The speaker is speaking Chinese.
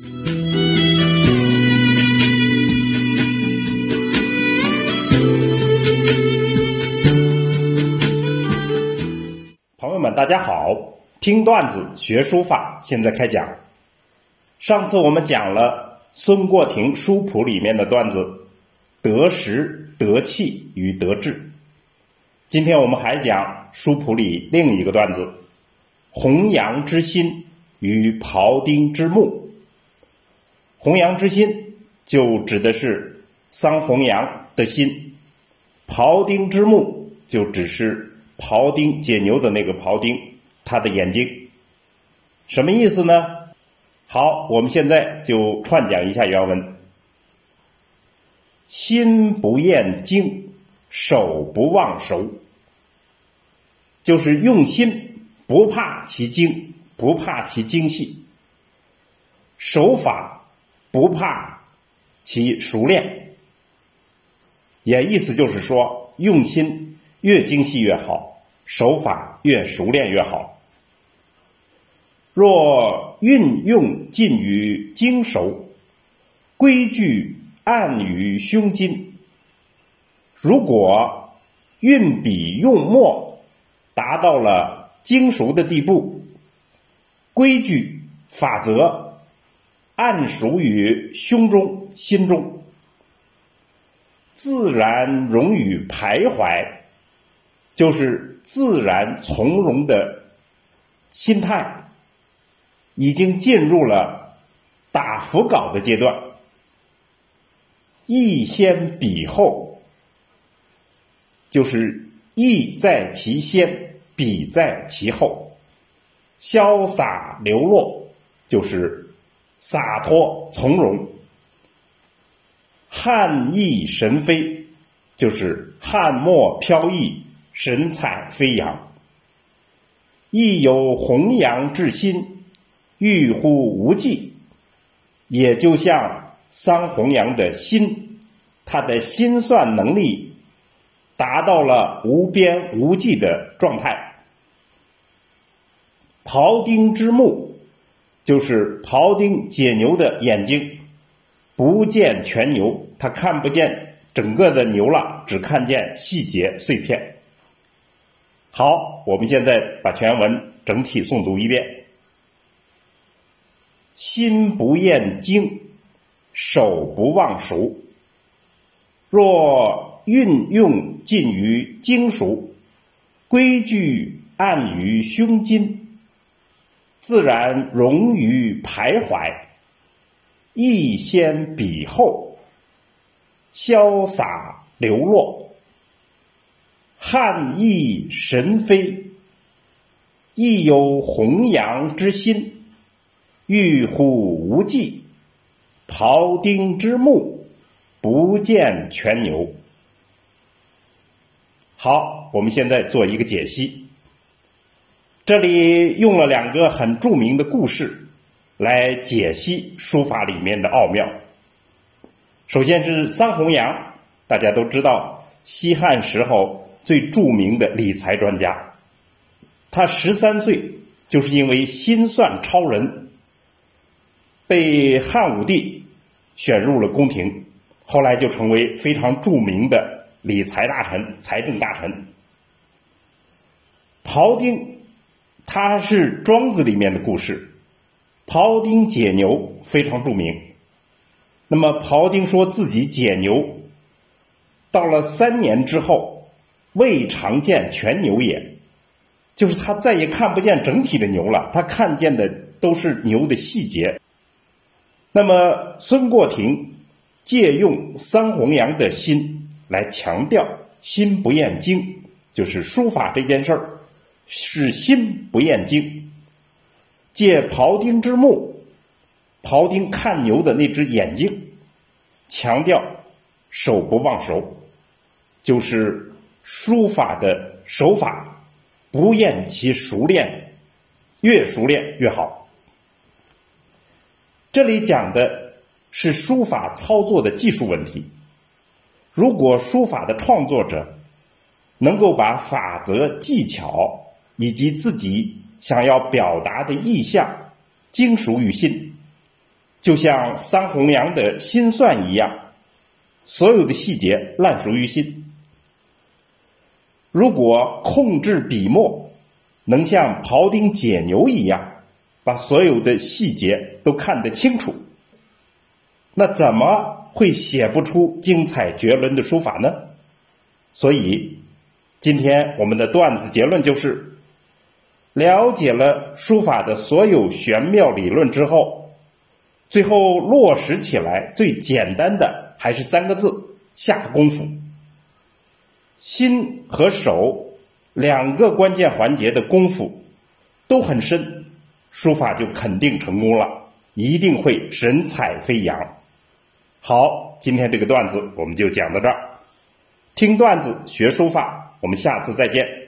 朋友们，大家好！听段子学书法，现在开讲。上次我们讲了孙过庭书谱里面的段子“得时、得气与得志”，今天我们还讲书谱里另一个段子“弘扬之心与庖丁之目”。弘扬之心就指的是桑弘羊的心，庖丁之目就只是。庖丁解牛的那个庖丁，他的眼睛什么意思呢？好，我们现在就串讲一下原文：心不厌精，手不忘熟，就是用心，不怕其精，不怕其精细；手法不怕其熟练。也意思就是说，用心。越精细越好，手法越熟练越好。若运用尽于精熟，规矩暗于胸襟。如果运笔用墨达到了精熟的地步，规矩法则暗熟于胸中心中，自然融于徘徊。就是自然从容的心态，已经进入了打腹稿的阶段。意先笔后，就是意在其先，笔在其后。潇洒流落，就是洒脱从容。汉意神飞，就是汉墨飘逸。神采飞扬，亦有弘扬之心，欲乎无际。也就像桑弘羊的心，他的心算能力达到了无边无际的状态。庖丁之目，就是庖丁解牛的眼睛，不见全牛，他看不见整个的牛了，只看见细节碎片。好，我们现在把全文整体诵读一遍。心不厌精，手不忘熟。若运用尽于精熟，规矩暗于胸襟，自然融于徘徊。意先笔后，潇洒流落。汉意神飞，亦有弘扬之心；欲乎无际，庖丁之目，不见全牛。好，我们现在做一个解析。这里用了两个很著名的故事来解析书法里面的奥妙。首先是桑弘羊，大家都知道，西汉时候。最著名的理财专家，他十三岁就是因为心算超人，被汉武帝选入了宫廷，后来就成为非常著名的理财大臣、财政大臣。庖丁，他是庄子里面的故事，庖丁解牛非常著名。那么庖丁说自己解牛，到了三年之后。未尝见全牛也，就是他再也看不见整体的牛了，他看见的都是牛的细节。那么孙过庭借用桑弘羊的心来强调心不厌精，就是书法这件事儿是心不厌精。借庖丁之目，庖丁看牛的那只眼睛，强调手不忘熟，就是。书法的手法不厌其熟练，越熟练越好。这里讲的是书法操作的技术问题。如果书法的创作者能够把法则、技巧以及自己想要表达的意象精熟于心，就像桑弘羊的心算一样，所有的细节烂熟于心。如果控制笔墨，能像庖丁解牛一样，把所有的细节都看得清楚，那怎么会写不出精彩绝伦的书法呢？所以，今天我们的段子结论就是：了解了书法的所有玄妙理论之后，最后落实起来最简单的还是三个字：下功夫。心和手两个关键环节的功夫都很深，书法就肯定成功了，一定会神采飞扬。好，今天这个段子我们就讲到这儿。听段子学书法，我们下次再见。